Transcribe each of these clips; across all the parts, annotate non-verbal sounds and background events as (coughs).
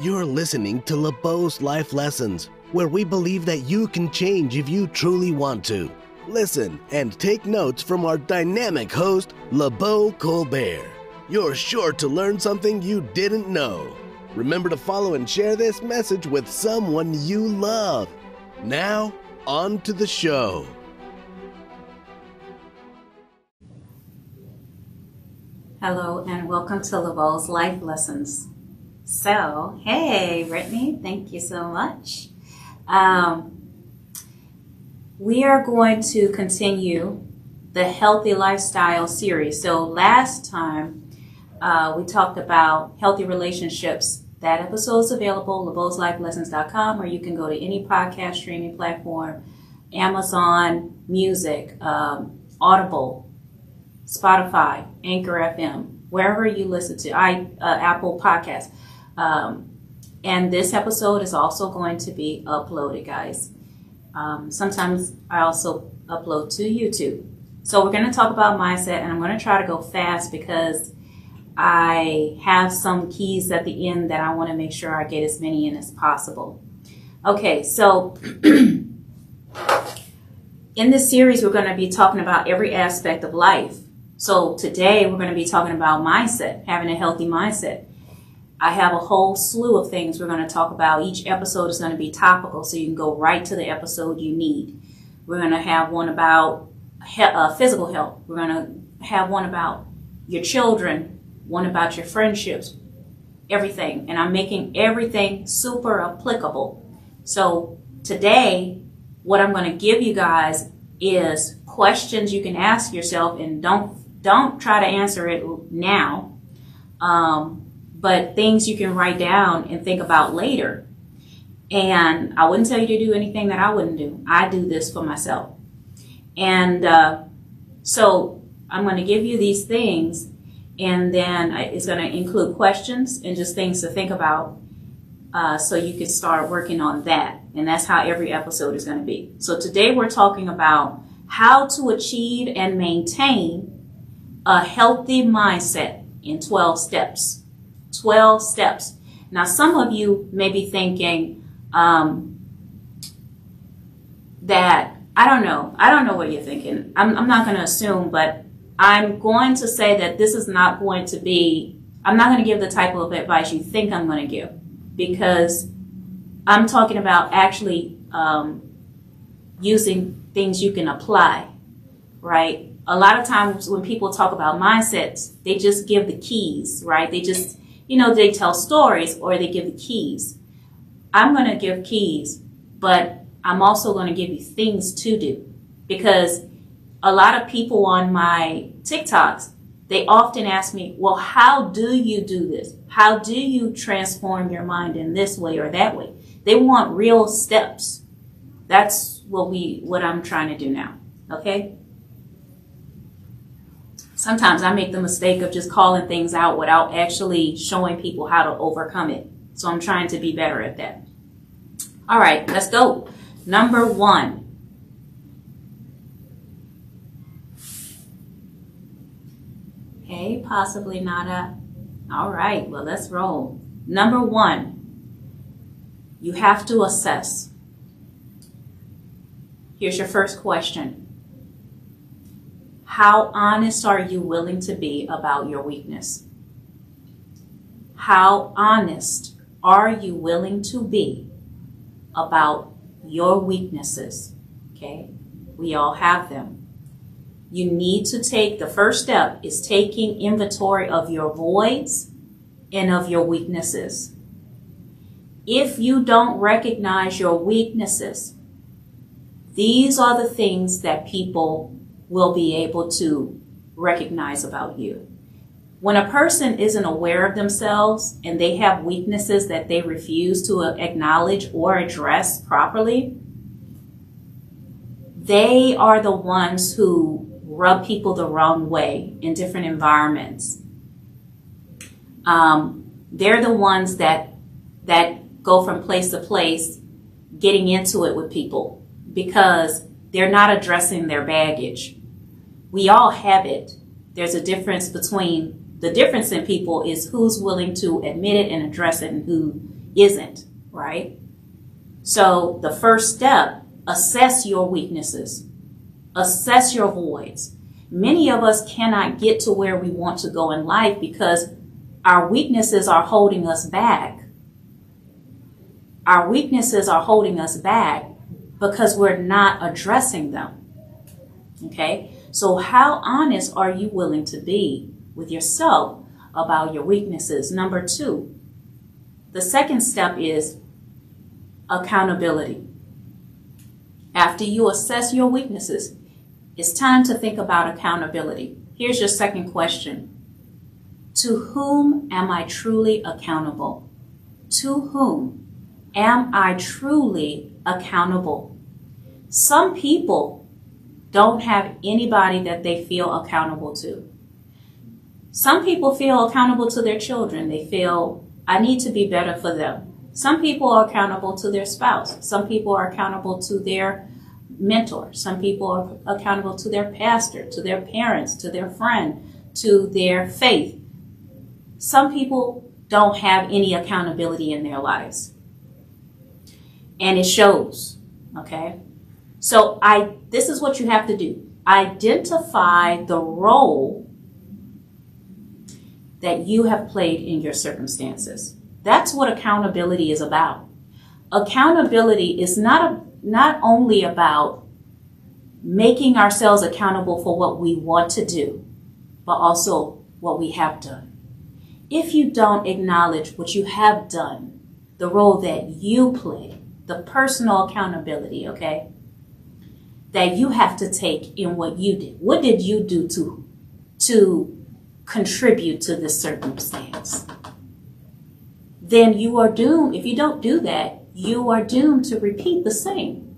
You're listening to LaBeaud's Life Lessons, where we believe that you can change if you truly want to. Listen and take notes from our dynamic host, LaBeaud Colbert. You're sure to learn something you didn't know. Remember to follow and share this message with someone you love. Now, on to the show. Hello and welcome to LaBeaud's Life Lessons. So, hey, Brittany, thank you so much. Um, we are going to continue the Healthy Lifestyle series. So, last time uh, we talked about healthy relationships. That episode is available, LaBeaud'sLifeLessons.com, or you can go to any podcast streaming platform, Amazon Music, um, Audible, Spotify, Anchor FM, wherever you listen to, I uh, Apple Podcasts. Um, and this episode is also going to be uploaded, guys. Um, sometimes I also upload to YouTube. So we're going to talk about mindset, and I'm going to try to go fast because I have some keys at the end that I want to make sure I get as many in as possible. Okay, so (clears throat) in this series, we're going to be talking about every aspect of life. So today, we're going to be talking about mindset, having a healthy mindset. I have a whole slew of things we're going to talk about. Each episode is going to be topical, so you can go right to the episode you need. We're going to have one about he- uh, physical health. We're going to have one about your children, one about your friendships, everything. And I'm making everything super applicable. So today, what I'm going to give you guys is questions you can ask yourself and don't don't try to answer it now. Um, but things you can write down and think about later. And I wouldn't tell you to do anything that I wouldn't do. I do this for myself. And uh, so I'm going to give you these things, and then it's going to include questions and just things to think about uh, so you can start working on that. And that's how every episode is going to be. So today we're talking about how to achieve and maintain a healthy mindset in 12 steps. 12 steps. Now, some of you may be thinking um, that, I don't know, I don't know what you're thinking. I'm, I'm not going to assume, but I'm going to say that this is not going to be, I'm not going to give the type of advice you think I'm going to give because I'm talking about actually um, using things you can apply, right? A lot of times when people talk about mindsets, they just give the keys, right? They just you know, they tell stories or they give the keys. I'm going to give keys, but I'm also going to give you things to do because a lot of people on my TikToks, they often ask me, well, how do you do this? How do you transform your mind in this way or that way? They want real steps. That's what we, what I'm trying to do now. Okay sometimes I make the mistake of just calling things out without actually showing people how to overcome it. So I'm trying to be better at that. All right, let's go. Number one. Okay, possibly not a. All right, well, let's roll. Number one, you have to assess. Here's your first question how honest are you willing to be about your weakness? How honest are you willing to be about your weaknesses? Okay, we all have them. You need to take the first step is taking inventory of your voids and of your weaknesses. If you don't recognize your weaknesses, these are the things that people will be able to recognize about you. When a person isn't aware of themselves and they have weaknesses that they refuse to acknowledge or address properly, they are the ones who rub people the wrong way in different environments. Um, they're the ones that that go from place to place, getting into it with people because they're not addressing their baggage we all have it. There's a difference between the difference in people is who's willing to admit it and address it and who isn't, right? So the first step, assess your weaknesses, assess your voids. Many of us cannot get to where we want to go in life because our weaknesses are holding us back. Our weaknesses are holding us back because we're not addressing them. Okay? So, how honest are you willing to be with yourself about your weaknesses? Number two, the second step is accountability. After you assess your weaknesses, it's time to think about accountability. Here's your second question To whom am I truly accountable? To whom am I truly accountable? Some people don't have anybody that they feel accountable to. Some people feel accountable to their children. They feel, I need to be better for them. Some people are accountable to their spouse. Some people are accountable to their mentor. Some people are accountable to their pastor, to their parents, to their friend, to their faith. Some people don't have any accountability in their lives. And it shows, okay? So I this is what you have to do. Identify the role that you have played in your circumstances. That's what accountability is about. Accountability is not a, not only about making ourselves accountable for what we want to do, but also what we have done. If you don't acknowledge what you have done, the role that you play, the personal accountability, okay, that you have to take in what you did. What did you do to, to contribute to this circumstance? then you are doomed. If you don't do that, you are doomed to repeat the same.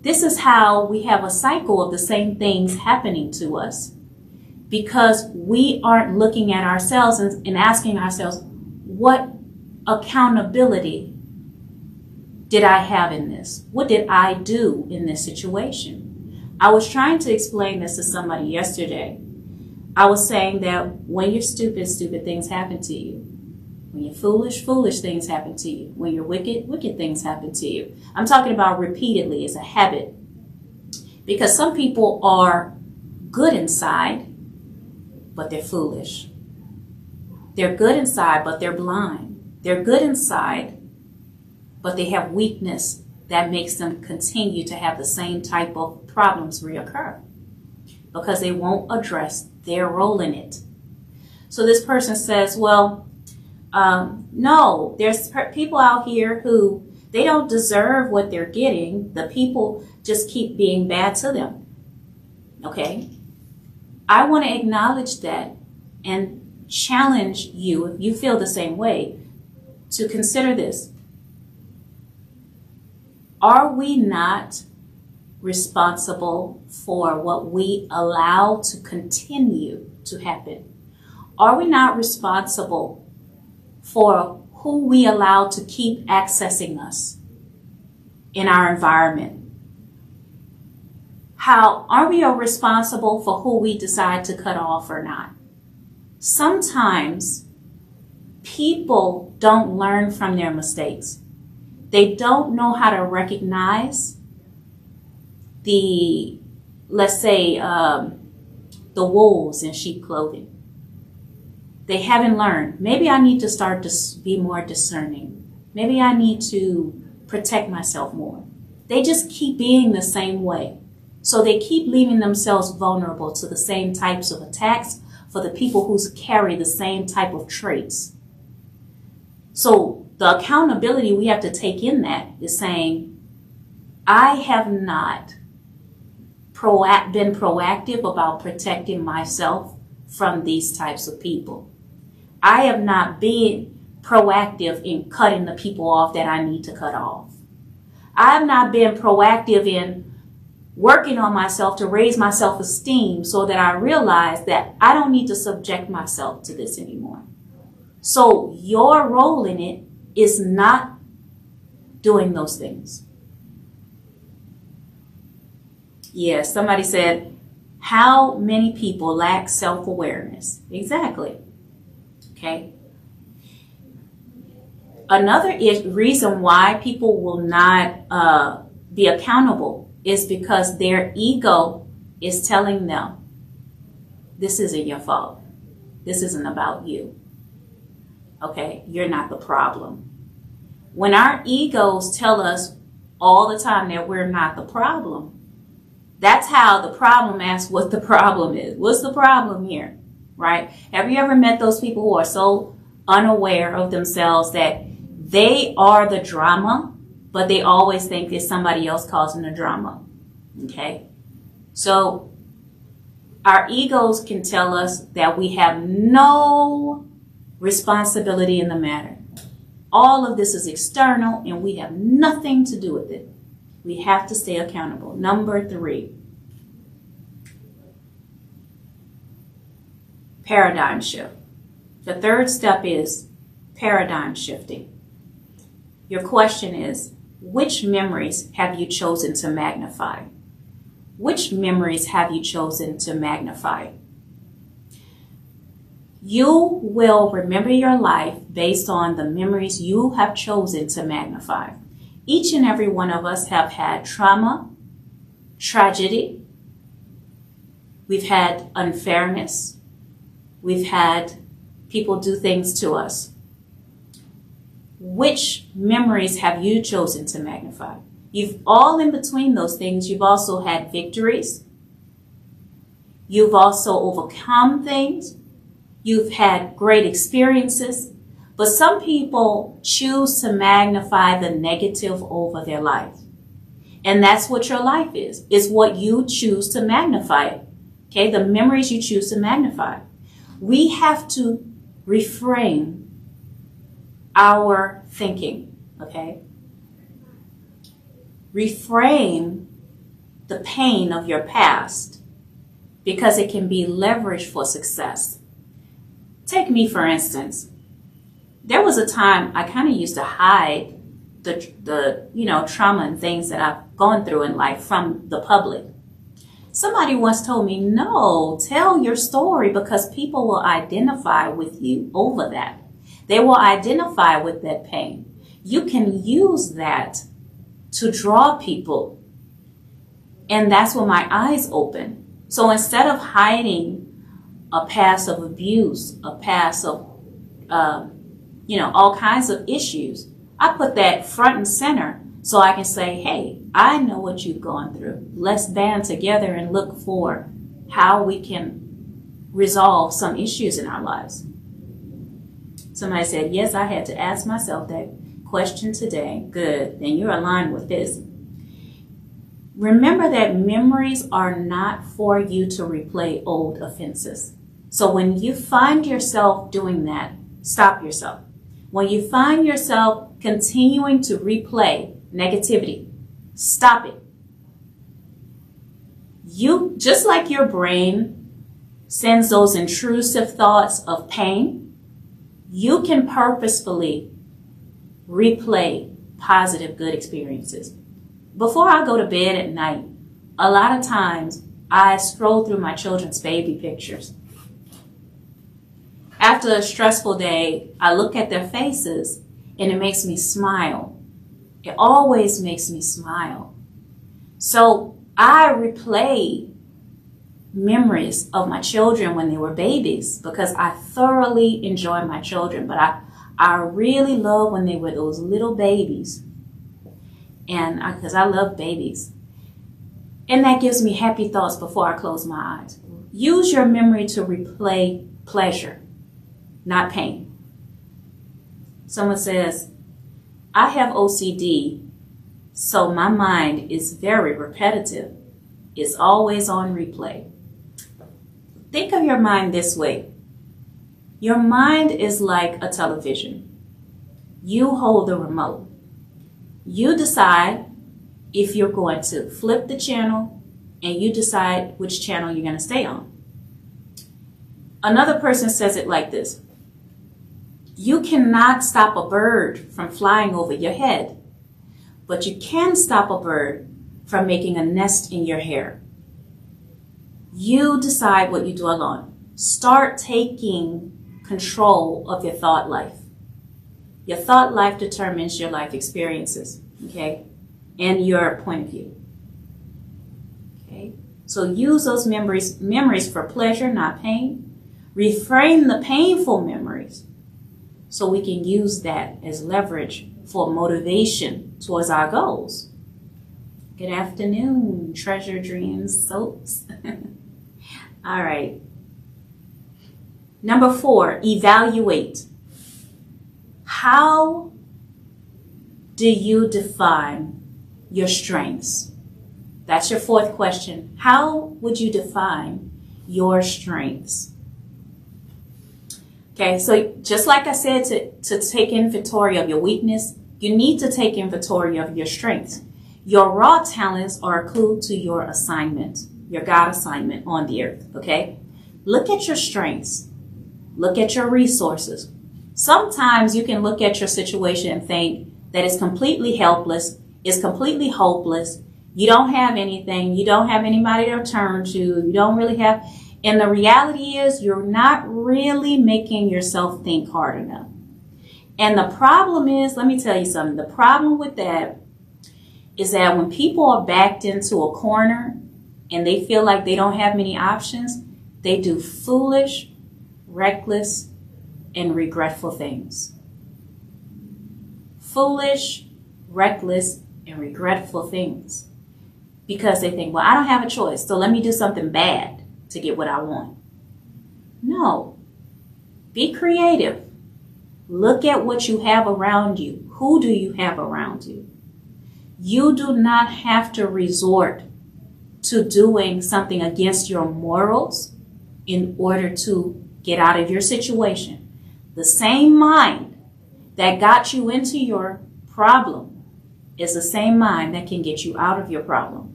This is how we have a cycle of the same things happening to us because we aren't looking at ourselves and, and asking ourselves, what accountability did I have in this? What did I do in this situation? I was trying to explain this to somebody yesterday. I was saying that when you're stupid, stupid things happen to you. When you're foolish, foolish things happen to you. When you're wicked, wicked things happen to you. I'm talking about repeatedly as a habit. Because some people are good inside, but they're foolish. They're good inside, but they're blind. They're good inside, but they have weakness that makes them continue to have the same type of problems reoccur because they won't address their role in it. So this person says, well, um, no, there's people out here who they don't deserve what they're getting. The people just keep being bad to them. Okay? I want to acknowledge that and challenge you, if you feel the same way, to consider this. Are we not responsible for what we allow to continue to happen? Are we not responsible for who we allow to keep accessing us in our environment. How are we responsible for who we decide to cut off or not? Sometimes people don't learn from their mistakes. They don't know how to recognize the, let's say, um, the wolves in sheep clothing. They haven't learned. Maybe I need to start to be more discerning. Maybe I need to protect myself more. They just keep being the same way. So they keep leaving themselves vulnerable to the same types of attacks for the people who carry the same type of traits. So the accountability we have to take in that is saying, I have not been proactive about protecting myself from these types of people. I have not been proactive in cutting the people off that I need to cut off. I have not been proactive in working on myself to raise my self esteem so that I realize that I don't need to subject myself to this anymore. So your role in it is not doing those things. Yes, yeah, somebody said, How many people lack self awareness? Exactly. Okay? another is, reason why people will not uh, be accountable is because their ego is telling them, this isn't your fault. This isn't about you. Okay, you're not the problem. When our egos tell us all the time that we're not the problem, that's how the problem asks what the problem is. What's the problem here? Right? Have you ever met those people who are so unaware of themselves that they are the drama, but they always think it's somebody else causing the drama? Okay? So our egos can tell us that we have no responsibility in the matter. All of this is external and we have nothing to do with it. We have to stay accountable. Number three, paradigm shift. The third step is paradigm shifting. Your question is, which memories have you chosen to magnify? Which memories have you chosen to magnify? You will remember your life based on the memories you have chosen to magnify. Each and every one of us have had trauma, tragedy. We've had unfairness. We've had people do things to us. Which memories have you chosen to magnify? You've all in between those things, you've also had victories. You've also overcome things. You've had great experiences. But some people choose to magnify the negative over their life. And that's what your life is. It's what you choose to magnify. Okay. The memories you choose to magnify. We have to reframe our thinking. Okay. Reframe the pain of your past because it can be leveraged for success. Take me, for instance there was a time I kind of used to hide the, the, you know, trauma and things that I've gone through in life from the public. Somebody once told me, no, tell your story because people will identify with you over that. They will identify with that pain. You can use that to draw people. And that's when my eyes open. So instead of hiding a past of abuse, a past of uh, you know, all kinds of issues. I put that front and center so I can say, hey, I know what you've gone through. Let's band together and look for how we can resolve some issues in our lives. Somebody said, yes, I had to ask myself that question today. Good. Then you're aligned with this. Remember that memories are not for you to replay old offenses. So when you find yourself doing that, stop yourself. When you find yourself continuing to replay negativity, stop it. You, just like your brain sends those intrusive thoughts of pain, you can purposefully replay positive, good experiences. Before I go to bed at night, a lot of times I scroll through my children's baby pictures after a stressful day, I look at their faces and it makes me smile. It always makes me smile. So I replay memories of my children when they were babies because I thoroughly enjoy my children, but I, I really love when they were those little babies. And because I, I love babies. And that gives me happy thoughts before I close my eyes. Use your memory to replay pleasure not pain. Someone says, I have OCD, so my mind is very repetitive. It's always on replay. Think of your mind this way. Your mind is like a television. You hold the remote. You decide if you're going to flip the channel and you decide which channel you're going to stay on. Another person says it like this you cannot stop a bird from flying over your head, but you can stop a bird from making a nest in your hair. You decide what you do alone. Start taking control of your thought life. Your thought life determines your life experiences, okay? And your point of view. Okay? So use those memories memories for pleasure, not pain. Reframe the painful memories so we can use that as leverage for motivation towards our goals. Good afternoon, treasure dreams soaps. (laughs) All right. Number four, evaluate. How do you define your strengths? That's your fourth question. How would you define your strengths? Okay, so just like I said, to, to take inventory of your weakness, you need to take inventory of your strengths. Your raw talents are a clue to your assignment, your God assignment on the earth, okay? Look at your strengths. Look at your resources. Sometimes you can look at your situation and think that it's completely helpless, it's completely hopeless. You don't have anything, you don't have anybody to turn to, you don't really have, and the reality is you're not really making yourself think hard enough. And the problem is, let me tell you something, the problem with that is that when people are backed into a corner and they feel like they don't have many options, they do foolish, reckless, and regretful things. Foolish, reckless, and regretful things. Because they think, well, I don't have a choice, so let me do something bad to get what I want. No. Be creative. Look at what you have around you. Who do you have around you? You do not have to resort to doing something against your morals in order to get out of your situation. The same mind that got you into your problem is the same mind that can get you out of your problem.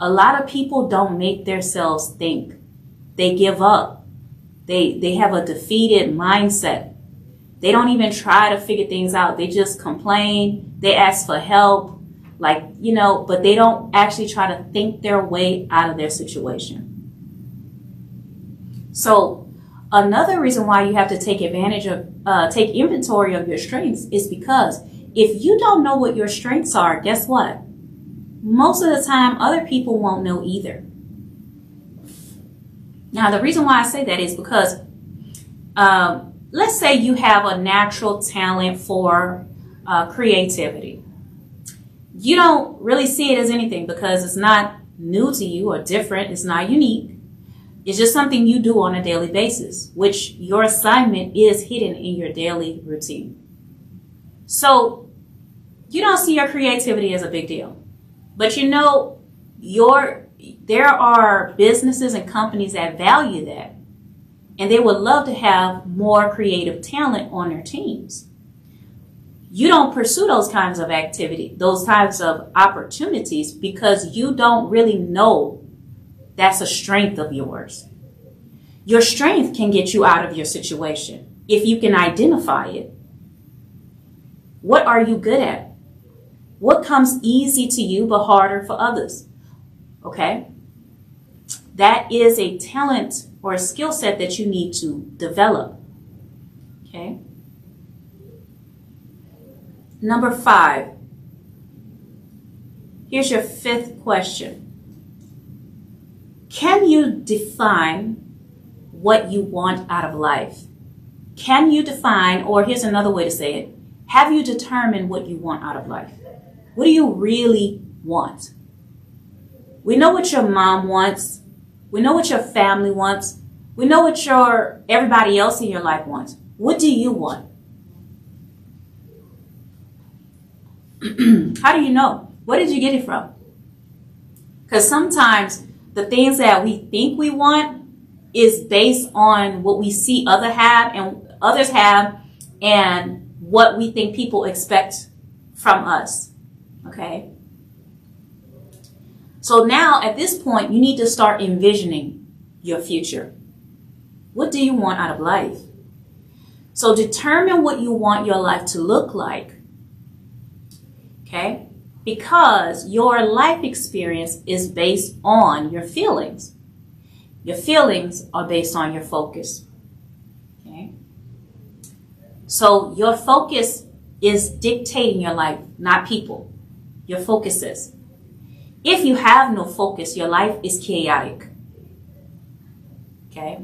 A lot of people don't make themselves think. They give up. They, they have a defeated mindset. They don't even try to figure things out. They just complain. They ask for help. Like, you know, but they don't actually try to think their way out of their situation. So another reason why you have to take advantage of, uh, take inventory of your strengths is because if you don't know what your strengths are, guess what? Most of the time other people won't know either. Now, the reason why I say that is because um, let's say you have a natural talent for uh, creativity. You don't really see it as anything because it's not new to you or different, it's not unique. It's just something you do on a daily basis, which your assignment is hidden in your daily routine. So you don't see your creativity as a big deal. But you know, your there are businesses and companies that value that. And they would love to have more creative talent on their teams. You don't pursue those kinds of activity, those types of opportunities because you don't really know that's a strength of yours. Your strength can get you out of your situation if you can identify it. What are you good at? What comes easy to you but harder for others? Okay? That is a talent or a skill set that you need to develop. Okay? Number five. Here's your fifth question. Can you define what you want out of life? Can you define, or here's another way to say it, have you determined what you want out of life? What do you really want? We know what your mom wants. We know what your family wants. We know what your everybody else in your life wants. What do you want? (clears throat) How do you know? Where did you get it from? Because sometimes the things that we think we want is based on what we see other have and others have and what we think people expect from us. Okay? So now at this point, you need to start envisioning your future. What do you want out of life? So determine what you want your life to look like. Okay? Because your life experience is based on your feelings. Your feelings are based on your focus. Okay? So your focus is dictating your life, not people. Your focus is. If you have no focus, your life is chaotic. Okay?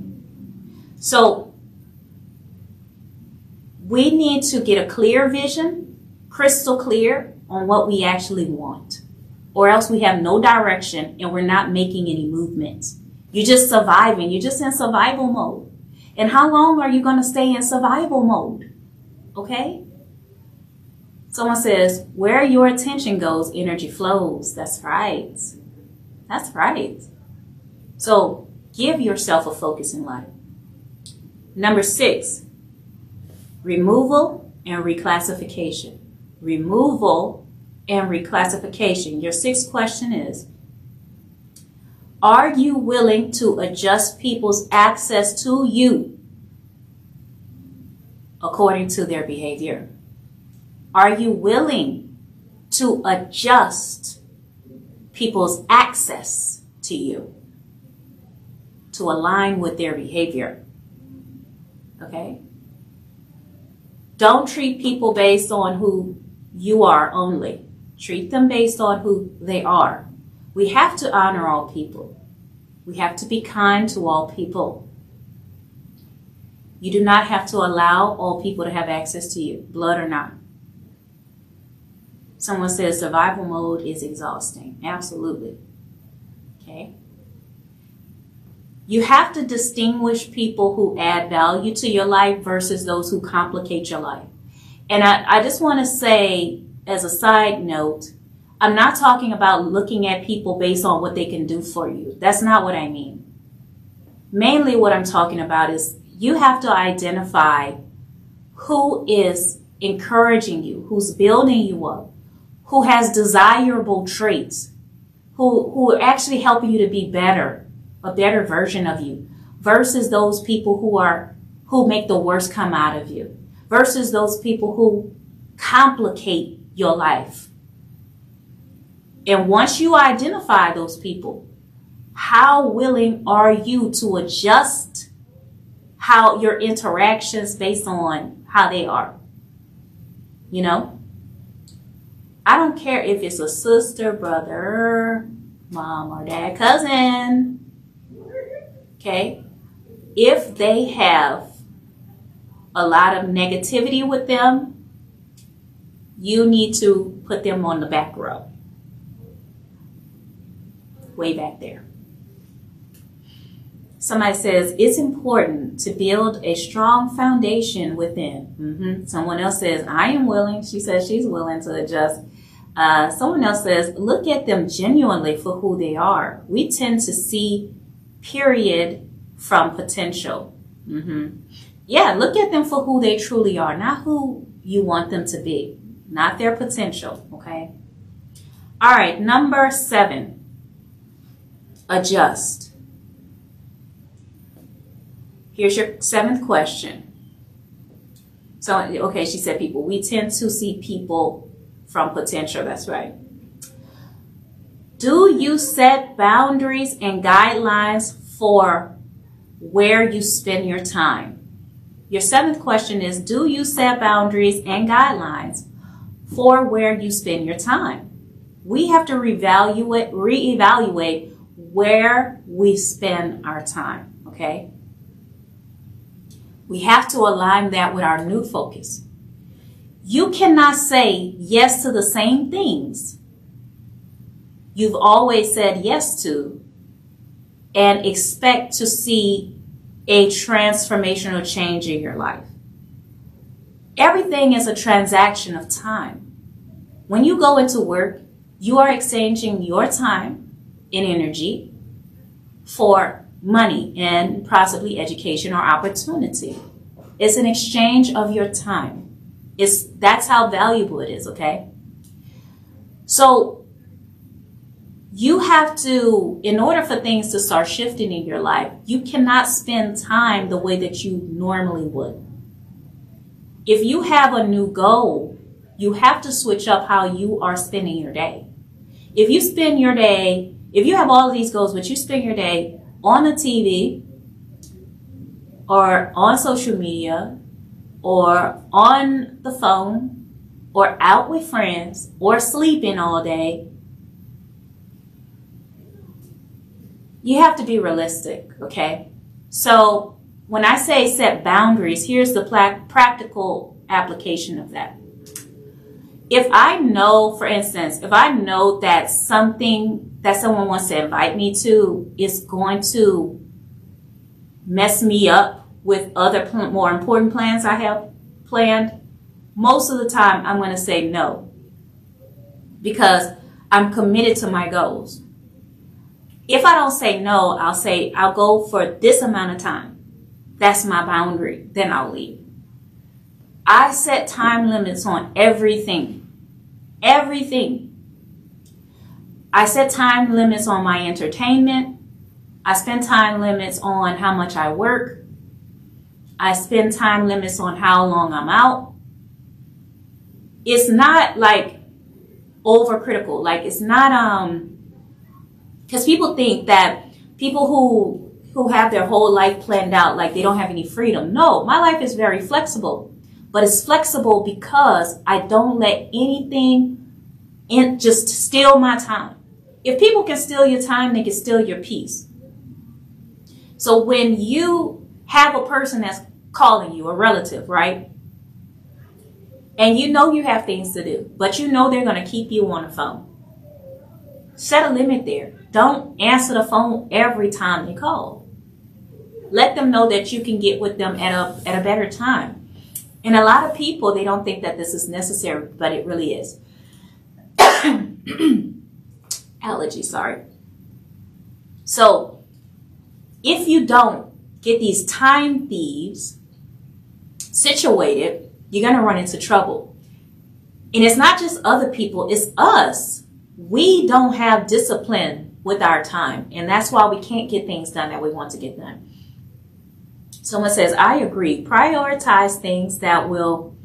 So, we need to get a clear vision, crystal clear on what we actually want. Or else we have no direction and we're not making any movements. You're just surviving. You're just in survival mode. And how long are you going to stay in survival mode? Okay? Someone says, where your attention goes, energy flows. That's right. That's right. So give yourself a focus in life. Number six, removal and reclassification. Removal and reclassification. Your sixth question is, are you willing to adjust people's access to you according to their behavior? Are you willing to adjust people's access to you to align with their behavior? Okay? Don't treat people based on who you are only. Treat them based on who they are. We have to honor all people. We have to be kind to all people. You do not have to allow all people to have access to you, blood or not. Someone says survival mode is exhausting. Absolutely. Okay. You have to distinguish people who add value to your life versus those who complicate your life. And I, I just want to say, as a side note, I'm not talking about looking at people based on what they can do for you. That's not what I mean. Mainly what I'm talking about is you have to identify who is encouraging you, who's building you up, who has desirable traits, who, who are actually helping you to be better, a better version of you, versus those people who are, who make the worst come out of you, versus those people who complicate your life and once you identify those people, how willing are you to adjust how your interactions based on how they are? You know? I don't care if it's a sister, brother, mom or dad, cousin. Okay? If they have a lot of negativity with them, you need to put them on the back row way back there. Somebody says it's important to build a strong foundation within. Mm-hmm. Someone else says, I am willing. She says she's willing to adjust. Uh, someone else says, look at them genuinely for who they are. We tend to see period from potential. Mm-hmm. Yeah, look at them for who they truly are, not who you want them to be, not their potential. Okay. All right, number seven adjust. Here's your seventh question. So, okay, she said people. We tend to see people from potential. That's right. Do you set boundaries and guidelines for where you spend your time? Your seventh question is Do you set boundaries and guidelines for where you spend your time? We have to reevaluate, reevaluate where we spend our time, okay? We have to align that with our new focus. You cannot say yes to the same things you've always said yes to and expect to see a transformational change in your life. Everything is a transaction of time. When you go into work, you are exchanging your time and energy for money and possibly education or opportunity. It's an exchange of your time. It's that's how valuable it is, okay? So you have to, in order for things to start shifting in your life, you cannot spend time the way that you normally would. If you have a new goal, you have to switch up how you are spending your day. If you spend your day if you have all of these goals, but you spend your day on the TV or on social media or on the phone or out with friends or sleeping all day, you have to be realistic, okay? So when I say set boundaries, here's the practical application of that. If I know, for instance, if I know that something that someone wants to invite me to is going to mess me up with other more important plans I have planned, most of the time I'm going to say no because I'm committed to my goals. If I don't say no, I'll say I'll go for this amount of time. That's my boundary. Then I'll leave. I set time limits on everything. Everything. I set time limits on my entertainment. I spend time limits on how much I work. I spend time limits on how long I'm out. It's not like overcritical. Like it's not um because people think that people who who have their whole life planned out like they don't have any freedom. No, my life is very flexible. But it's flexible because I don't let anything in just steal my time. If people can steal your time, they can steal your peace. So when you have a person that's calling you, a relative, right? And you know you have things to do, but you know they're going to keep you on the phone. Set a limit there. Don't answer the phone every time they call. Let them know that you can get with them at a, at a better time. And a lot of people, they don't think that this is necessary, but it really is. (coughs) Allergy, sorry. So, if you don't get these time thieves situated, you're going to run into trouble. And it's not just other people, it's us. We don't have discipline with our time. And that's why we can't get things done that we want to get done. Someone says, I agree. Prioritize things that will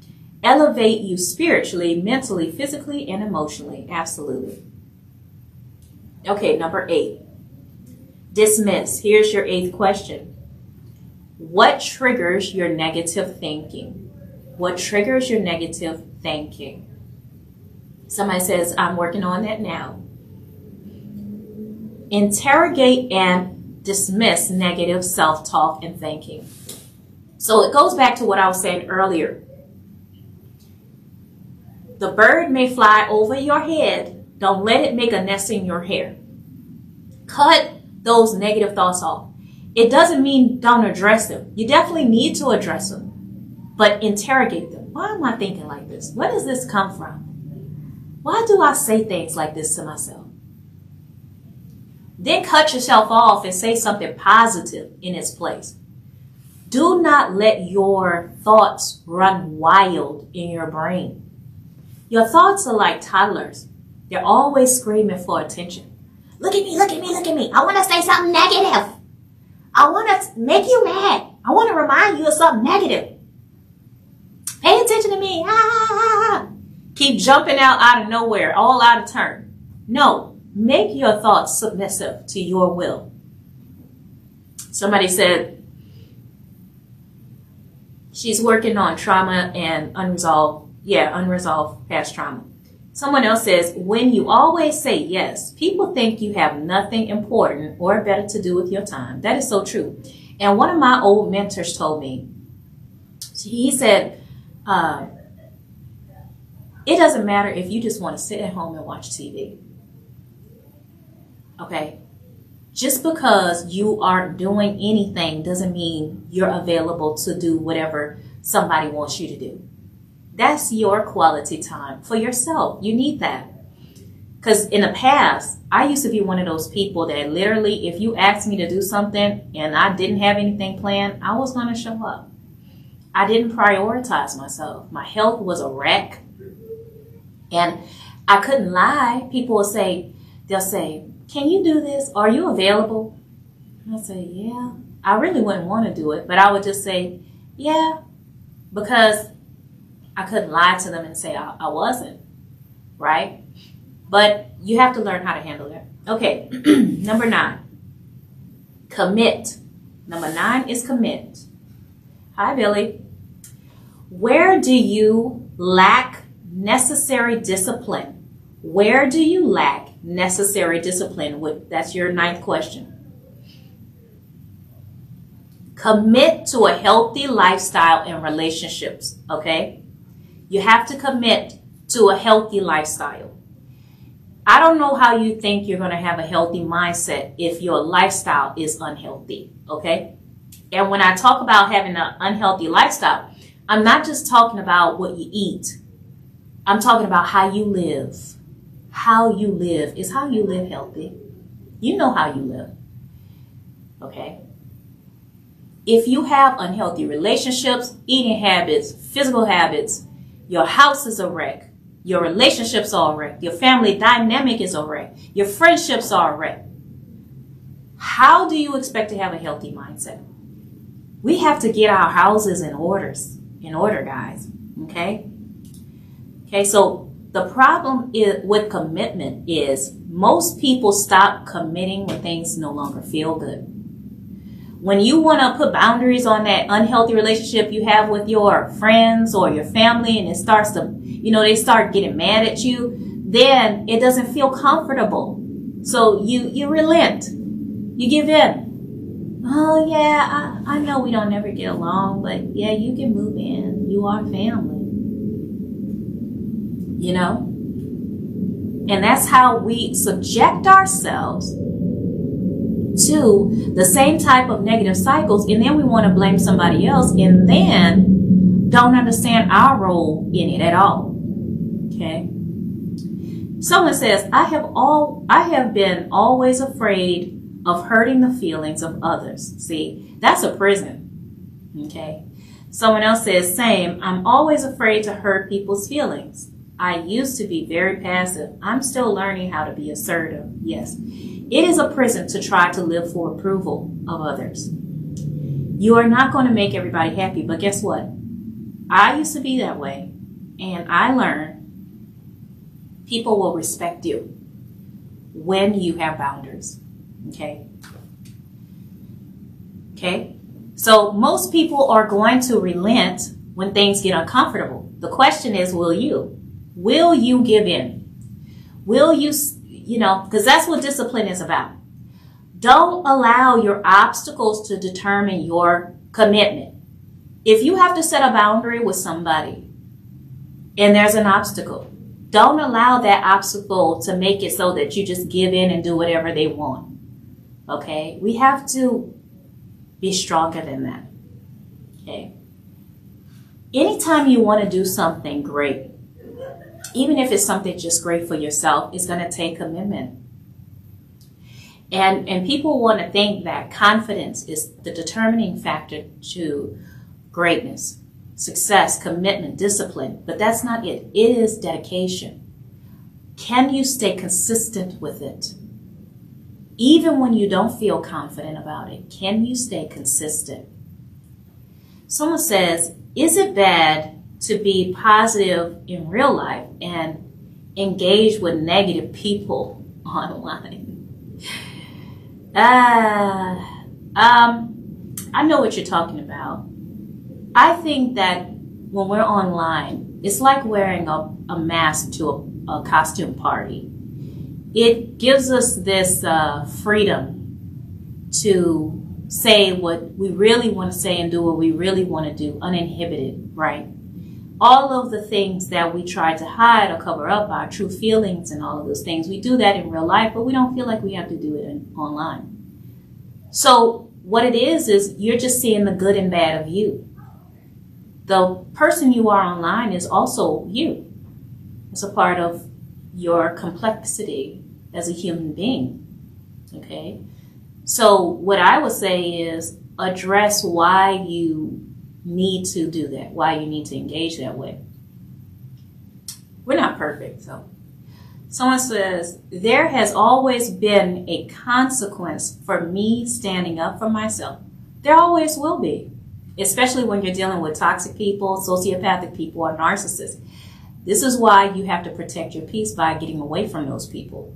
elevate you spiritually, mentally, physically, and emotionally. Absolutely. Okay, number eight. Dismiss. Here's your eighth question. What triggers your negative thinking? What triggers your negative thinking? Somebody says, I'm working on that now. Interrogate and dismiss negative self talk and thinking. So it goes back to what I was saying earlier. The bird may fly over your head. Don't let it make a nest in your hair. Cut those negative thoughts off. It doesn't mean don't address them. You definitely need to address them, but interrogate them. Why am I thinking like this? Where does this come from? Why do I say things like this to myself? Then cut yourself off and say something positive in its place. Do not let your thoughts run wild in your brain. Your thoughts are like toddlers. They're always screaming for attention. Look at me, look at me, look at me. I want to say something negative. I want to make you mad. I want to remind you of something negative. Pay attention to me. Ah, Keep jumping out out of nowhere, all out of turn. No, make your thoughts submissive to your will. Somebody said she's working on trauma and unresolved, yeah, unresolved past trauma. Someone else says, when you always say yes, people think you have nothing important or better to do with your time. That is so true. And one of my old mentors told me, he said, uh, it doesn't matter if you just want to sit at home and watch TV. Okay? Just because you aren't doing anything doesn't mean you're available to do whatever somebody wants you to do. That's your quality time for yourself. You need that. Because in the past, I used to be one of those people that literally, if you asked me to do something and I didn't have anything planned, I was going to show up. I didn't prioritize myself. My health was a wreck. And I couldn't lie. People will say, they'll say, Can you do this? Are you available? I say, Yeah. I really wouldn't want to do it, but I would just say, Yeah, because I couldn't lie to them and say I, I wasn't, right? But you have to learn how to handle that. Okay, (clears throat) number nine, commit. Number nine is commit. Hi, Billy. Where do you lack necessary discipline? Where do you lack necessary discipline? That's your ninth question. Commit to a healthy lifestyle and relationships, okay? You have to commit to a healthy lifestyle. I don't know how you think you're going to have a healthy mindset if your lifestyle is unhealthy, okay? And when I talk about having an unhealthy lifestyle, I'm not just talking about what you eat. I'm talking about how you live. How you live is how you live healthy. You know how you live. Okay? If you have unhealthy relationships, eating habits, physical habits, your house is a wreck, your relationships are a wreck, your family dynamic is a wreck, your friendships are a wreck. How do you expect to have a healthy mindset? We have to get our houses in orders, in order, guys. Okay? Okay, so the problem is, with commitment is most people stop committing when things no longer feel good. When you want to put boundaries on that unhealthy relationship you have with your friends or your family and it starts to, you know, they start getting mad at you, then it doesn't feel comfortable. So you, you relent. You give in. Oh yeah, I, I know we don't ever get along, but yeah, you can move in. You are family you know? And that's how we subject ourselves to the same type of negative cycles, and then we want to blame somebody else, and then don't understand our role in it at all. Okay? Someone says, I have all I have been always afraid of hurting the feelings of others. See, that's a prison. Okay. Someone else says, same, I'm always afraid to hurt people's feelings. I used to be very passive. I'm still learning how to be assertive. Yes. It is a prison to try to live for approval of others. You are not going to make everybody happy, but guess what? I used to be that way, and I learned people will respect you when you have boundaries. Okay? Okay? So most people are going to relent when things get uncomfortable. The question is, will you? Will you give in? Will you, you know, because that's what discipline is about. Don't allow your obstacles to determine your commitment. If you have to set a boundary with somebody and there's an obstacle, don't allow that obstacle to make it so that you just give in and do whatever they want. Okay? We have to be stronger than that. Okay? Anytime you want to do something great, even if it's something just great for yourself, it's going to take commitment. And, and people want to think that confidence is the determining factor to greatness, success, commitment, discipline, but that's not it. It is dedication. Can you stay consistent with it? Even when you don't feel confident about it, can you stay consistent? Someone says, Is it bad to be positive in real life and engage with negative people (laughs) online. Uh, um, I know what you're talking about. I think that when we're online, it's like wearing a, a mask to a, a costume party. It gives us this uh, freedom to say what we really want to say and do what we really want to do uninhibited, right? All of the things that we try to hide or cover up our true feelings and all of those things. We do that in real life, but we don't feel like we have to do it in, online. So what it is is you're just seeing the good and bad of you. The person you are online is also you. It's a part of your complexity as a human being. Okay? So what I would say is address why you need to do that, why you need to engage that way. We're not perfect, so. Someone says, There has always been a consequence for me standing up for myself. There always will be, especially when you're dealing with toxic people, sociopathic people, or narcissists. This is why you have to protect your peace by getting away from those people.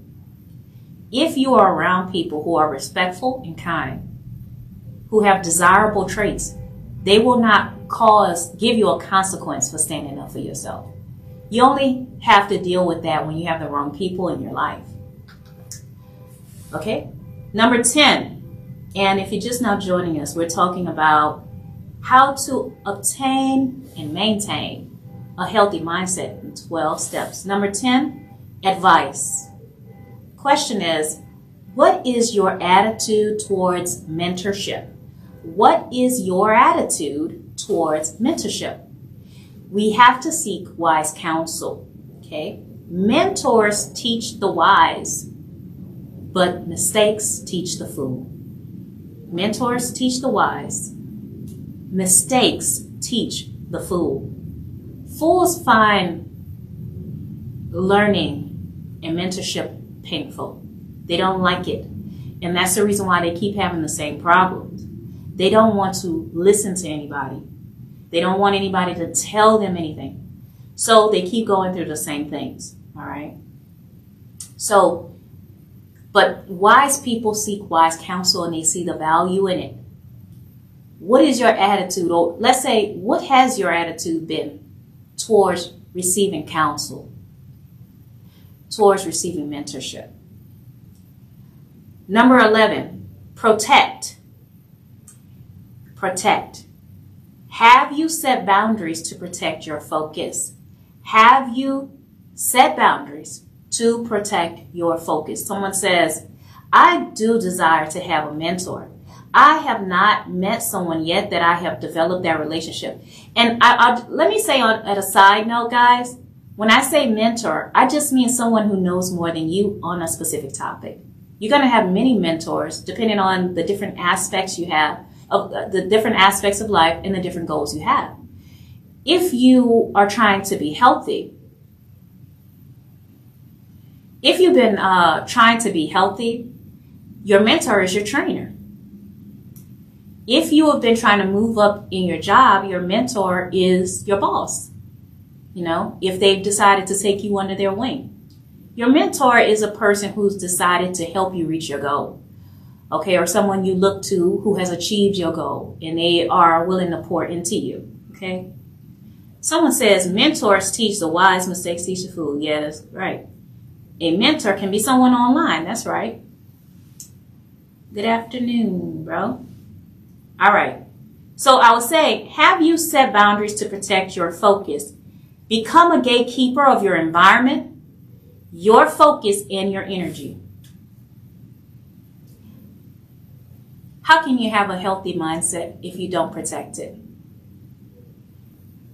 If you are around people who are respectful and kind, who have desirable traits, they will not cause, give you a consequence for standing up for yourself. You only have to deal with that when you have the wrong people in your life. Okay? Number 10. And if you're just now joining us, we're talking about how to obtain and maintain a healthy mindset in 12 steps. Number 10, advice. Question is, what is your attitude towards mentorship? What is your attitude towards mentorship? We have to seek wise counsel. Okay? Mentors teach the wise, but mistakes teach the fool. Mentors teach the wise, mistakes teach the fool. Fools find learning and mentorship painful. They don't like it. And that's the reason why they keep having the same problems. They don't want to listen to anybody. They don't want anybody to tell them anything. So they keep going through the same things. All right. So, but wise people seek wise counsel and they see the value in it. What is your attitude? Or let's say, what has your attitude been towards receiving counsel, towards receiving mentorship? Number 11, protect. Protect. Have you set boundaries to protect your focus? Have you set boundaries to protect your focus? Someone says, I do desire to have a mentor. I have not met someone yet that I have developed that relationship. And I, I, let me say on at a side note, guys, when I say mentor, I just mean someone who knows more than you on a specific topic. You're going to have many mentors depending on the different aspects you have of the different aspects of life and the different goals you have. If you are trying to be healthy, if you've been uh, trying to be healthy, your mentor is your trainer. If you have been trying to move up in your job, your mentor is your boss. You know, if they've decided to take you under their wing. Your mentor is a person who's decided to help you reach your goal. Okay, or someone you look to who has achieved your goal and they are willing to pour into you. Okay. Someone says mentors teach the wise, mistakes teach the fool. Yeah, that's right. A mentor can be someone online. That's right. Good afternoon, bro. All right. So I would say, have you set boundaries to protect your focus? Become a gatekeeper of your environment your focus and your energy. How can you have a healthy mindset if you don't protect it?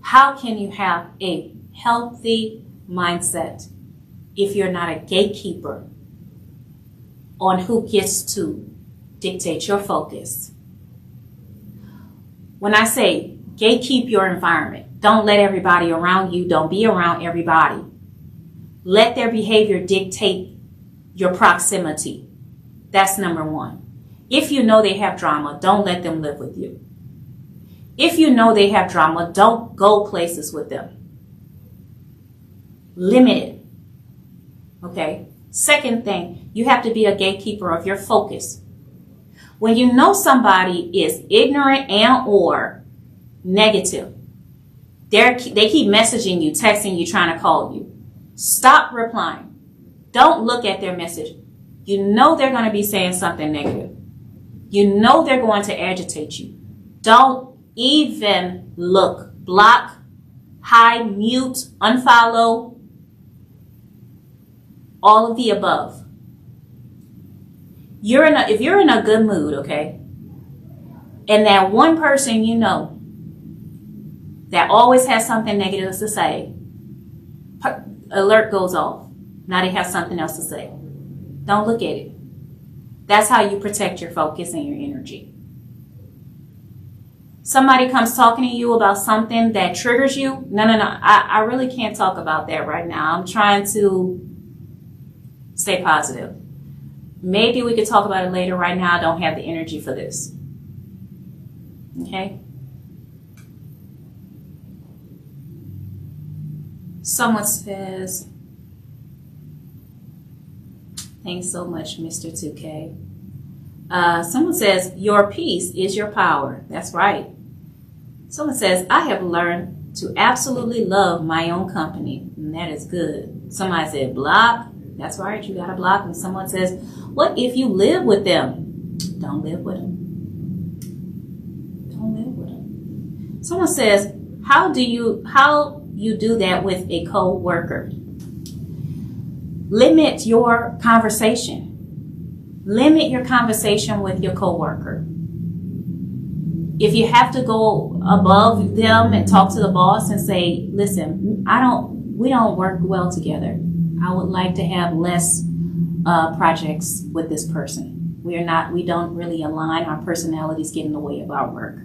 How can you have a healthy mindset if you're not a gatekeeper on who gets to dictate your focus? When I say gatekeep your environment, don't let everybody around you, don't be around everybody. Let their behavior dictate your proximity. That's number one. If you know they have drama, don't let them live with you. If you know they have drama, don't go places with them. Limit it. Okay. Second thing, you have to be a gatekeeper of your focus. When you know somebody is ignorant and or negative, they they keep messaging you, texting you, trying to call you. Stop replying. Don't look at their message. You know they're going to be saying something negative. You know they're going to agitate you. Don't even look. Block, hide, mute, unfollow, all of the above. You're in a, if you're in a good mood, okay, and that one person you know that always has something negative to say, alert goes off. Now they have something else to say. Don't look at it. That's how you protect your focus and your energy. Somebody comes talking to you about something that triggers you. No, no, no. I, I really can't talk about that right now. I'm trying to stay positive. Maybe we could talk about it later. Right now, I don't have the energy for this. Okay? Someone says, Thanks so much, Mr. 2K. Uh, someone says, Your peace is your power. That's right. Someone says, I have learned to absolutely love my own company. And that is good. Somebody said block. That's right, you gotta block. And someone says, what if you live with them? Don't live with them. Don't live with them. Someone says, how do you, how you do that with a co-worker? Limit your conversation. Limit your conversation with your coworker. If you have to go above them and talk to the boss and say, "Listen, I don't, we don't work well together. I would like to have less uh, projects with this person. We are not, we don't really align. Our personalities get in the way of our work.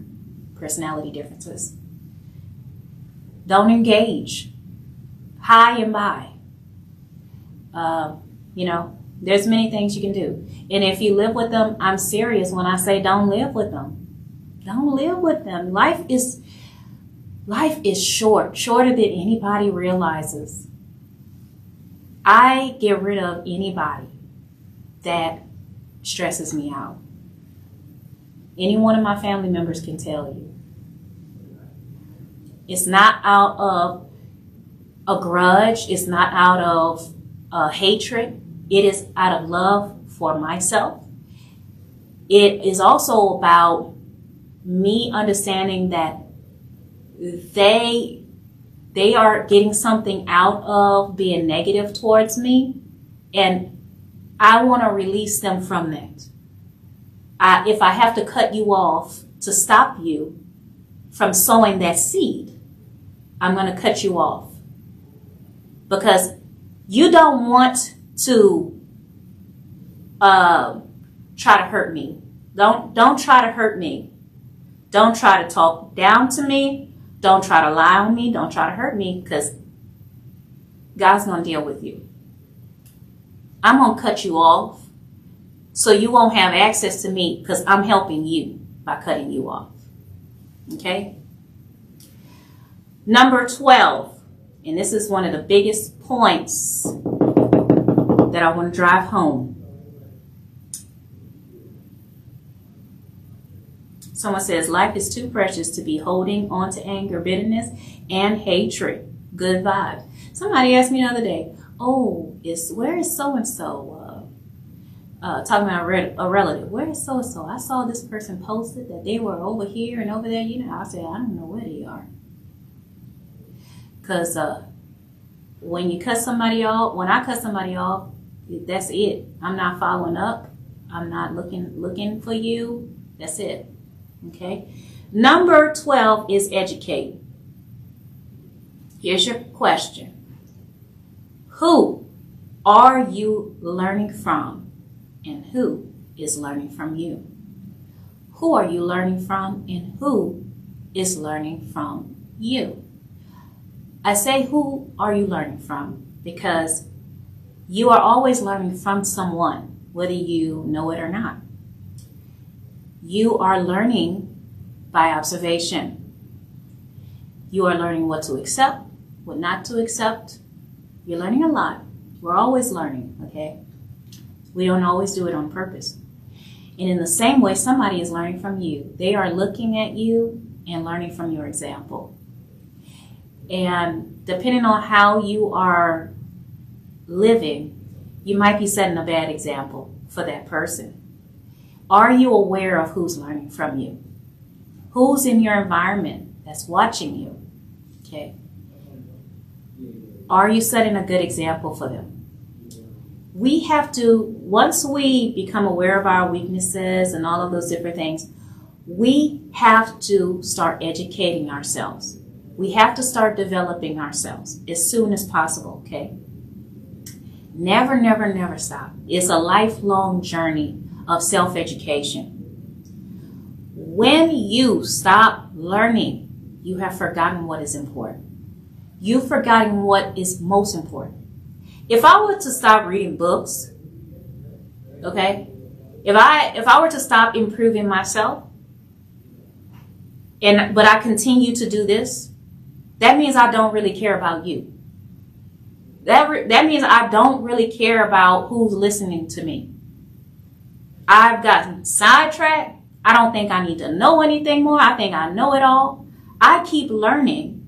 Personality differences. Don't engage. High and by uh, you know, there's many things you can do. And if you live with them, I'm serious when I say don't live with them. Don't live with them. Life is life is short, shorter than anybody realizes. I get rid of anybody that stresses me out. Any one of my family members can tell you. It's not out of a grudge, it's not out of uh, hatred. It is out of love for myself. It is also about me understanding that they they are getting something out of being negative towards me and I want to release them from that. I, if I have to cut you off to stop you from sowing that seed, I'm going to cut you off. Because you don't want to uh, try to hurt me. Don't don't try to hurt me. Don't try to talk down to me. Don't try to lie on me. Don't try to hurt me because God's gonna deal with you. I'm gonna cut you off so you won't have access to me because I'm helping you by cutting you off. Okay? Number 12, and this is one of the biggest points that I want to drive home. Someone says, Life is too precious to be holding on to anger, bitterness, and hatred. Good vibe. Somebody asked me the other day, Oh, is where is so and so? talking about a relative. Where is so and so? I saw this person posted that they were over here and over there. You know, I said, I don't know where they are. Because uh, when you cut somebody off, when I cut somebody off, that's it. I'm not following up. I'm not looking looking for you. That's it. Okay. Number 12 is educate. Here's your question. Who are you learning from and who is learning from you? Who are you learning from and who is learning from you? I say, who are you learning from? Because you are always learning from someone, whether you know it or not. You are learning by observation. You are learning what to accept, what not to accept. You're learning a lot. We're always learning, okay? We don't always do it on purpose. And in the same way, somebody is learning from you. They are looking at you and learning from your example. And depending on how you are living, you might be setting a bad example for that person. Are you aware of who's learning from you? Who's in your environment that's watching you? Okay. Are you setting a good example for them? We have to, once we become aware of our weaknesses and all of those different things, we have to start educating ourselves. We have to start developing ourselves as soon as possible, okay? Never, never, never stop. It's a lifelong journey of self education. When you stop learning, you have forgotten what is important. You've forgotten what is most important. If I were to stop reading books, okay, if I if I were to stop improving myself, and but I continue to do this, that means I don't really care about you. That, re- that means I don't really care about who's listening to me. I've gotten sidetracked. I don't think I need to know anything more. I think I know it all. I keep learning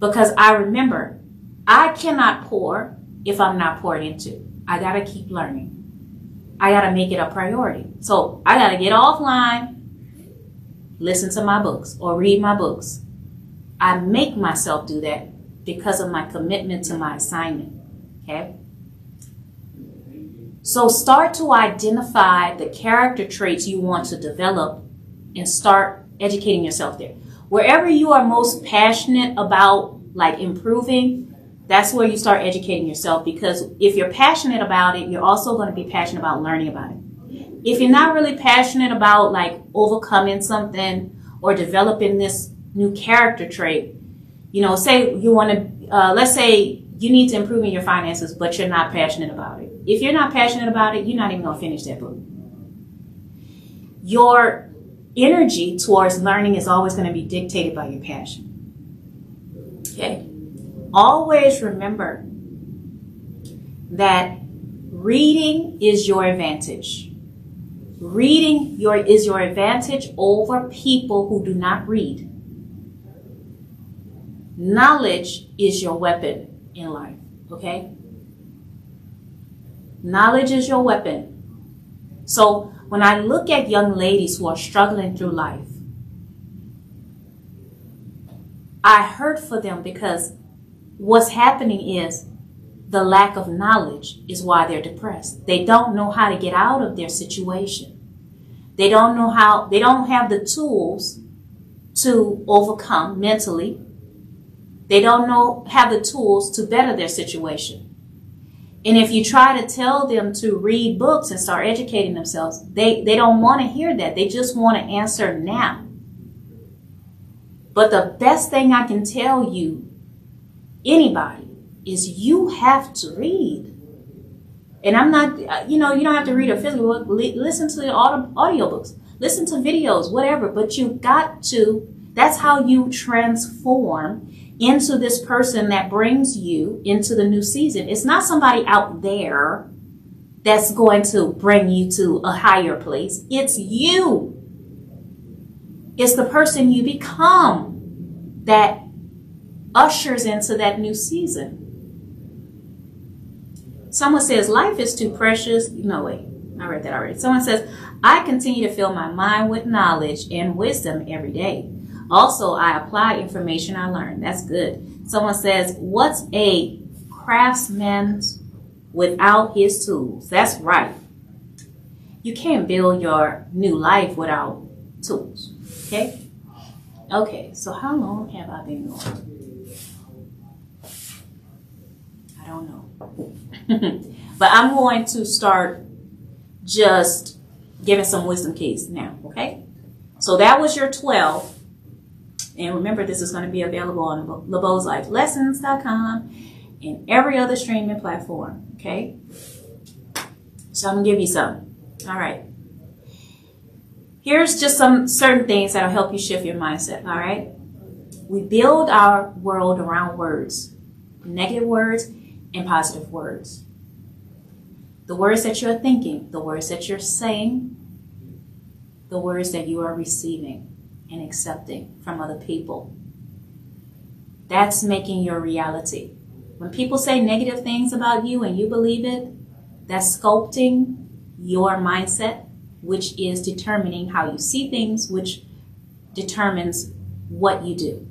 Because I remember, I cannot pour if I'm not poured into. I got to keep learning. I got to make it a priority. So I got to get offline, listen to my books or read my books. I make myself do that because of my commitment to my assignment. Okay? So start to identify the character traits you want to develop and start educating yourself there. Wherever you are most passionate about like improving, that's where you start educating yourself because if you're passionate about it, you're also going to be passionate about learning about it. If you're not really passionate about like overcoming something or developing this new character trait, you know, say you want to, uh, let's say you need to improve in your finances, but you're not passionate about it. If you're not passionate about it, you're not even going to finish that book. Your energy towards learning is always going to be dictated by your passion. Okay? Always remember that reading is your advantage. Reading your, is your advantage over people who do not read. Knowledge is your weapon in life, okay? Knowledge is your weapon. So when I look at young ladies who are struggling through life, I hurt for them because what's happening is the lack of knowledge is why they're depressed. They don't know how to get out of their situation. They don't know how, they don't have the tools to overcome mentally they don't know, have the tools to better their situation. And if you try to tell them to read books and start educating themselves, they, they don't want to hear that. They just want to answer now. But the best thing I can tell you, anybody, is you have to read. And I'm not, you know, you don't have to read a physical book. Listen to the audio, audiobooks. Listen to videos, whatever. But you got to, that's how you transform into this person that brings you into the new season. It's not somebody out there that's going to bring you to a higher place. It's you. It's the person you become that ushers into that new season. Someone says, life is too precious. No, wait, I read that already. Someone says, I continue to fill my mind with knowledge and wisdom every day. Also, I apply information I learned. That's good. Someone says, What's a craftsman without his tools? That's right. You can't build your new life without tools. Okay? Okay, so how long have I been going? I don't know. (laughs) but I'm going to start just giving some wisdom keys now, okay? So that was your 12. And remember, this is going to be available on LaBeaudsLifeLessons.com and every other streaming platform. Okay? So I'm going to give you some. All right. Here's just some certain things that'll help you shift your mindset. All right? We build our world around words negative words and positive words. The words that you're thinking, the words that you're saying, the words that you are receiving and accepting from other people. That's making your reality. When people say negative things about you and you believe it, that's sculpting your mindset, which is determining how you see things, which determines what you do.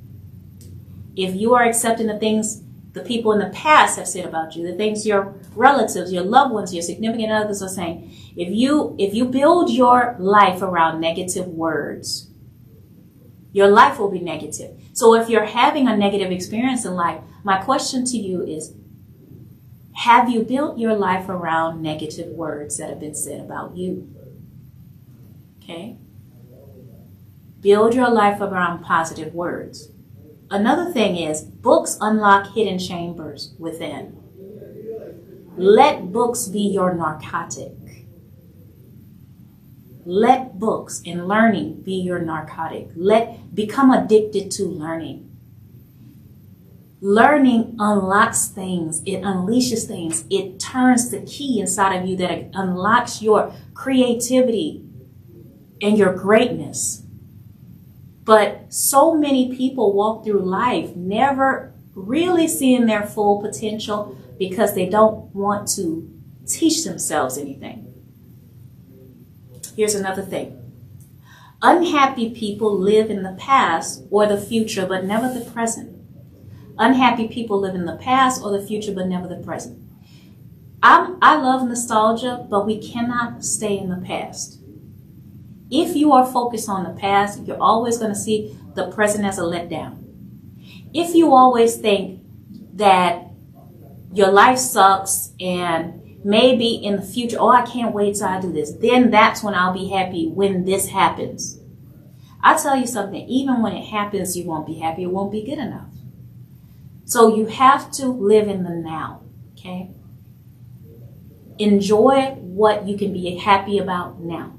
If you are accepting the things the people in the past have said about you, the things your relatives, your loved ones, your significant others are saying, if you if you build your life around negative words, your life will be negative. So if you're having a negative experience in life, my question to you is Have you built your life around negative words that have been said about you? Okay? Build your life around positive words. Another thing is books unlock hidden chambers within. Let books be your narcotic. Let books and learning be your narcotic. Let become addicted to learning. Learning unlocks things. It unleashes things. It turns the key inside of you that unlocks your creativity and your greatness. But so many people walk through life never really seeing their full potential because they don't want to teach themselves anything. Here's another thing. Unhappy people live in the past or the future, but never the present. Unhappy people live in the past or the future, but never the present. I'm, I love nostalgia, but we cannot stay in the past. If you are focused on the past, you're always going to see the present as a letdown. If you always think that your life sucks and maybe in the future, oh, I can't wait till I do this, then that's when I'll be happy when this happens. I tell you something, even when it happens, you won't be happy. It won't be good enough. So you have to live in the now, okay? Enjoy what you can be happy about now.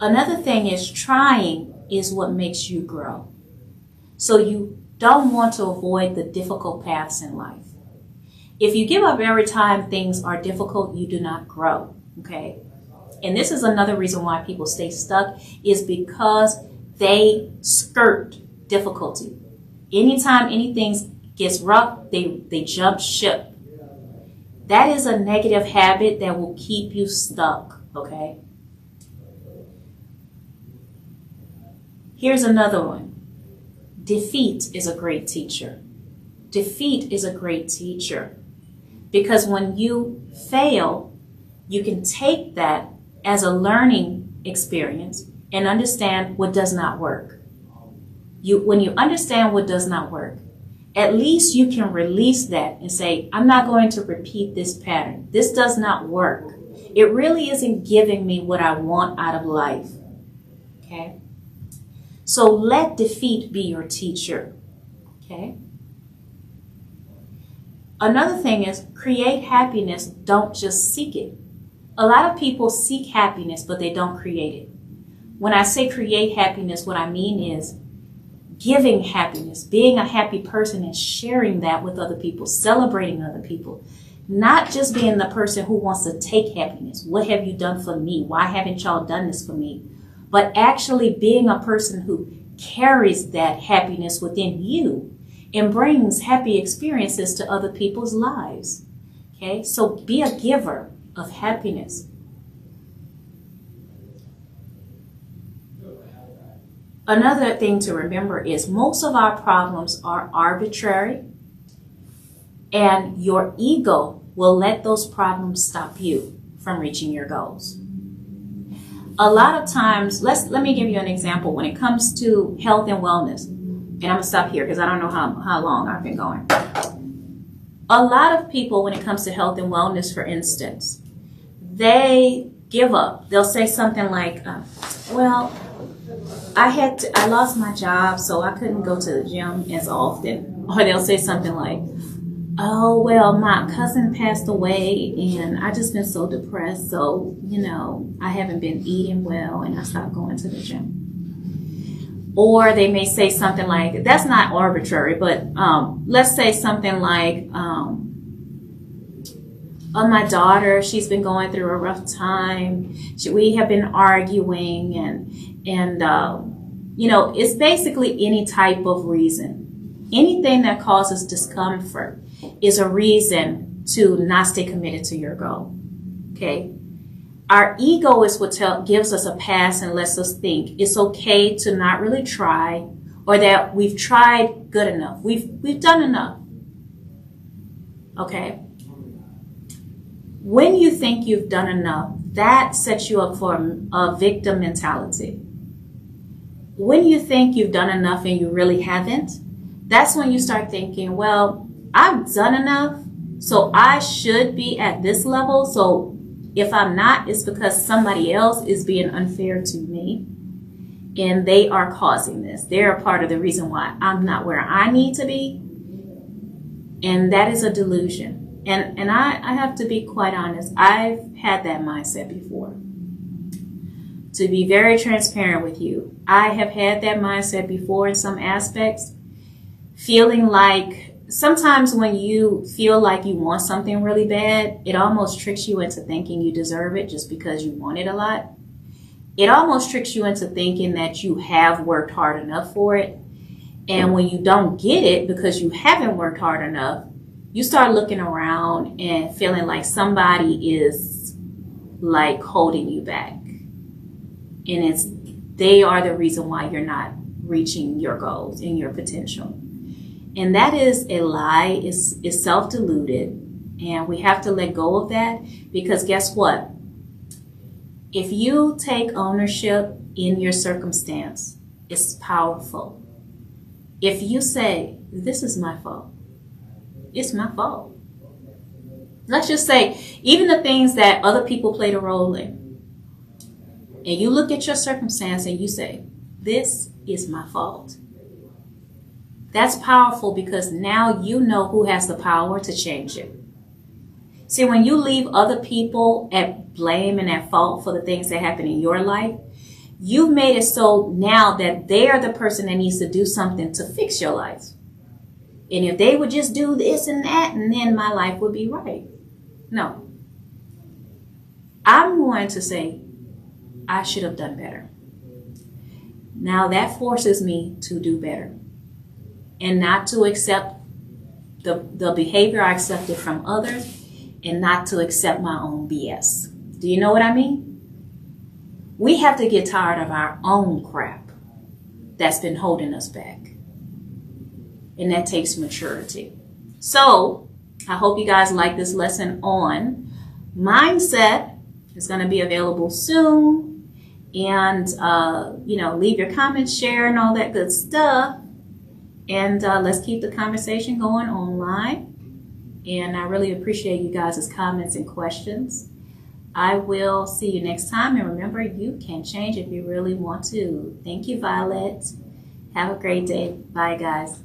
Another thing is trying is what makes you grow. So you don't want to avoid the difficult paths in life. If you give up every time things are difficult, you do not grow, okay? And this is another reason why people stay stuck is because they skirt difficulty. Anytime anything gets rough, they, they jump ship. That is a negative habit that will keep you stuck, okay? Here's another one. Defeat is a great teacher. Defeat is a great teacher because when you fail, you can take that as a learning experience and understand what does not work. You, when you understand what does not work, at least you can release that and say, I'm not going to repeat this pattern. This does not work. It really isn't giving me what I want out of life. Okay? So let defeat be your teacher. Okay? Another thing is create happiness, don't just seek it. A lot of people seek happiness, but they don't create it. When I say create happiness, what I mean is giving happiness, being a happy person and sharing that with other people, celebrating other people. Not just being the person who wants to take happiness. What have you done for me? Why haven't y'all done this for me? But actually being a person who carries that happiness within you and brings happy experiences to other people's lives. Okay, so be a giver of happiness. Another thing to remember is most of our problems are arbitrary, and your ego will let those problems stop you from reaching your goals. A lot of times, let's let me give you an example when it comes to health and wellness. And I'm gonna stop here because I don't know how, how long I've been going. A lot of people, when it comes to health and wellness, for instance, they give up. They'll say something like, uh, well, I had to, I lost my job, so I couldn't go to the gym as often. (laughs) Or they'll say something like, oh, well, my cousin passed away and I just been so depressed. So, you know, I haven't been eating well and I stopped going to the gym. Or they may say something like, that's not arbitrary, but um, let's say something like, um, on my daughter. She's been going through a rough time. She, we have been arguing and, and, uh, you know, it's basically any type of reason. Anything that causes discomfort is a reason to not stay committed to your goal. Okay. Our ego is what tell, gives us a pass and lets us think it's okay to not really try or that we've tried good enough. We've, we've done enough. Okay. When you think you've done enough, that sets you up for a victim mentality. When you think you've done enough and you really haven't, that's when you start thinking, well, I've done enough, so I should be at this level. So if I'm not, it's because somebody else is being unfair to me and they are causing this. They're a part of the reason why I'm not where I need to be. And that is a delusion. And and I, I have to be quite honest, I've had that mindset before. To be very transparent with you, I have had that mindset before in some aspects, feeling like sometimes when you feel like you want something really bad, it almost tricks you into thinking you deserve it just because you want it a lot. It almost tricks you into thinking that you have worked hard enough for it. And when you don't get it because you haven't worked hard enough, you start looking around and feeling like somebody is like holding you back. And it's they are the reason why you're not reaching your goals and your potential. And that is a lie, it's, it's self deluded. And we have to let go of that because guess what? If you take ownership in your circumstance, it's powerful. If you say, This is my fault, it's my fault. Let's just say, even the things that other people played a role in, and you look at your circumstance and you say, This is my fault. That's powerful because now you know who has the power to change it. See, when you leave other people at blame and at fault for the things that happen in your life, you've made it so now that they're the person that needs to do something to fix your life. And if they would just do this and that, and then my life would be right. No. I'm going to say, I should have done better. Now that forces me to do better and not to accept the, the behavior I accepted from others and not to accept my own BS. Do you know what I mean? We have to get tired of our own crap that's been holding us back. And that takes maturity. So, I hope you guys like this lesson on mindset. It's going to be available soon. And, uh, you know, leave your comments, share, and all that good stuff. And uh, let's keep the conversation going online. And I really appreciate you guys' comments and questions. I will see you next time. And remember, you can change if you really want to. Thank you, Violet. Have a great day. Bye, guys.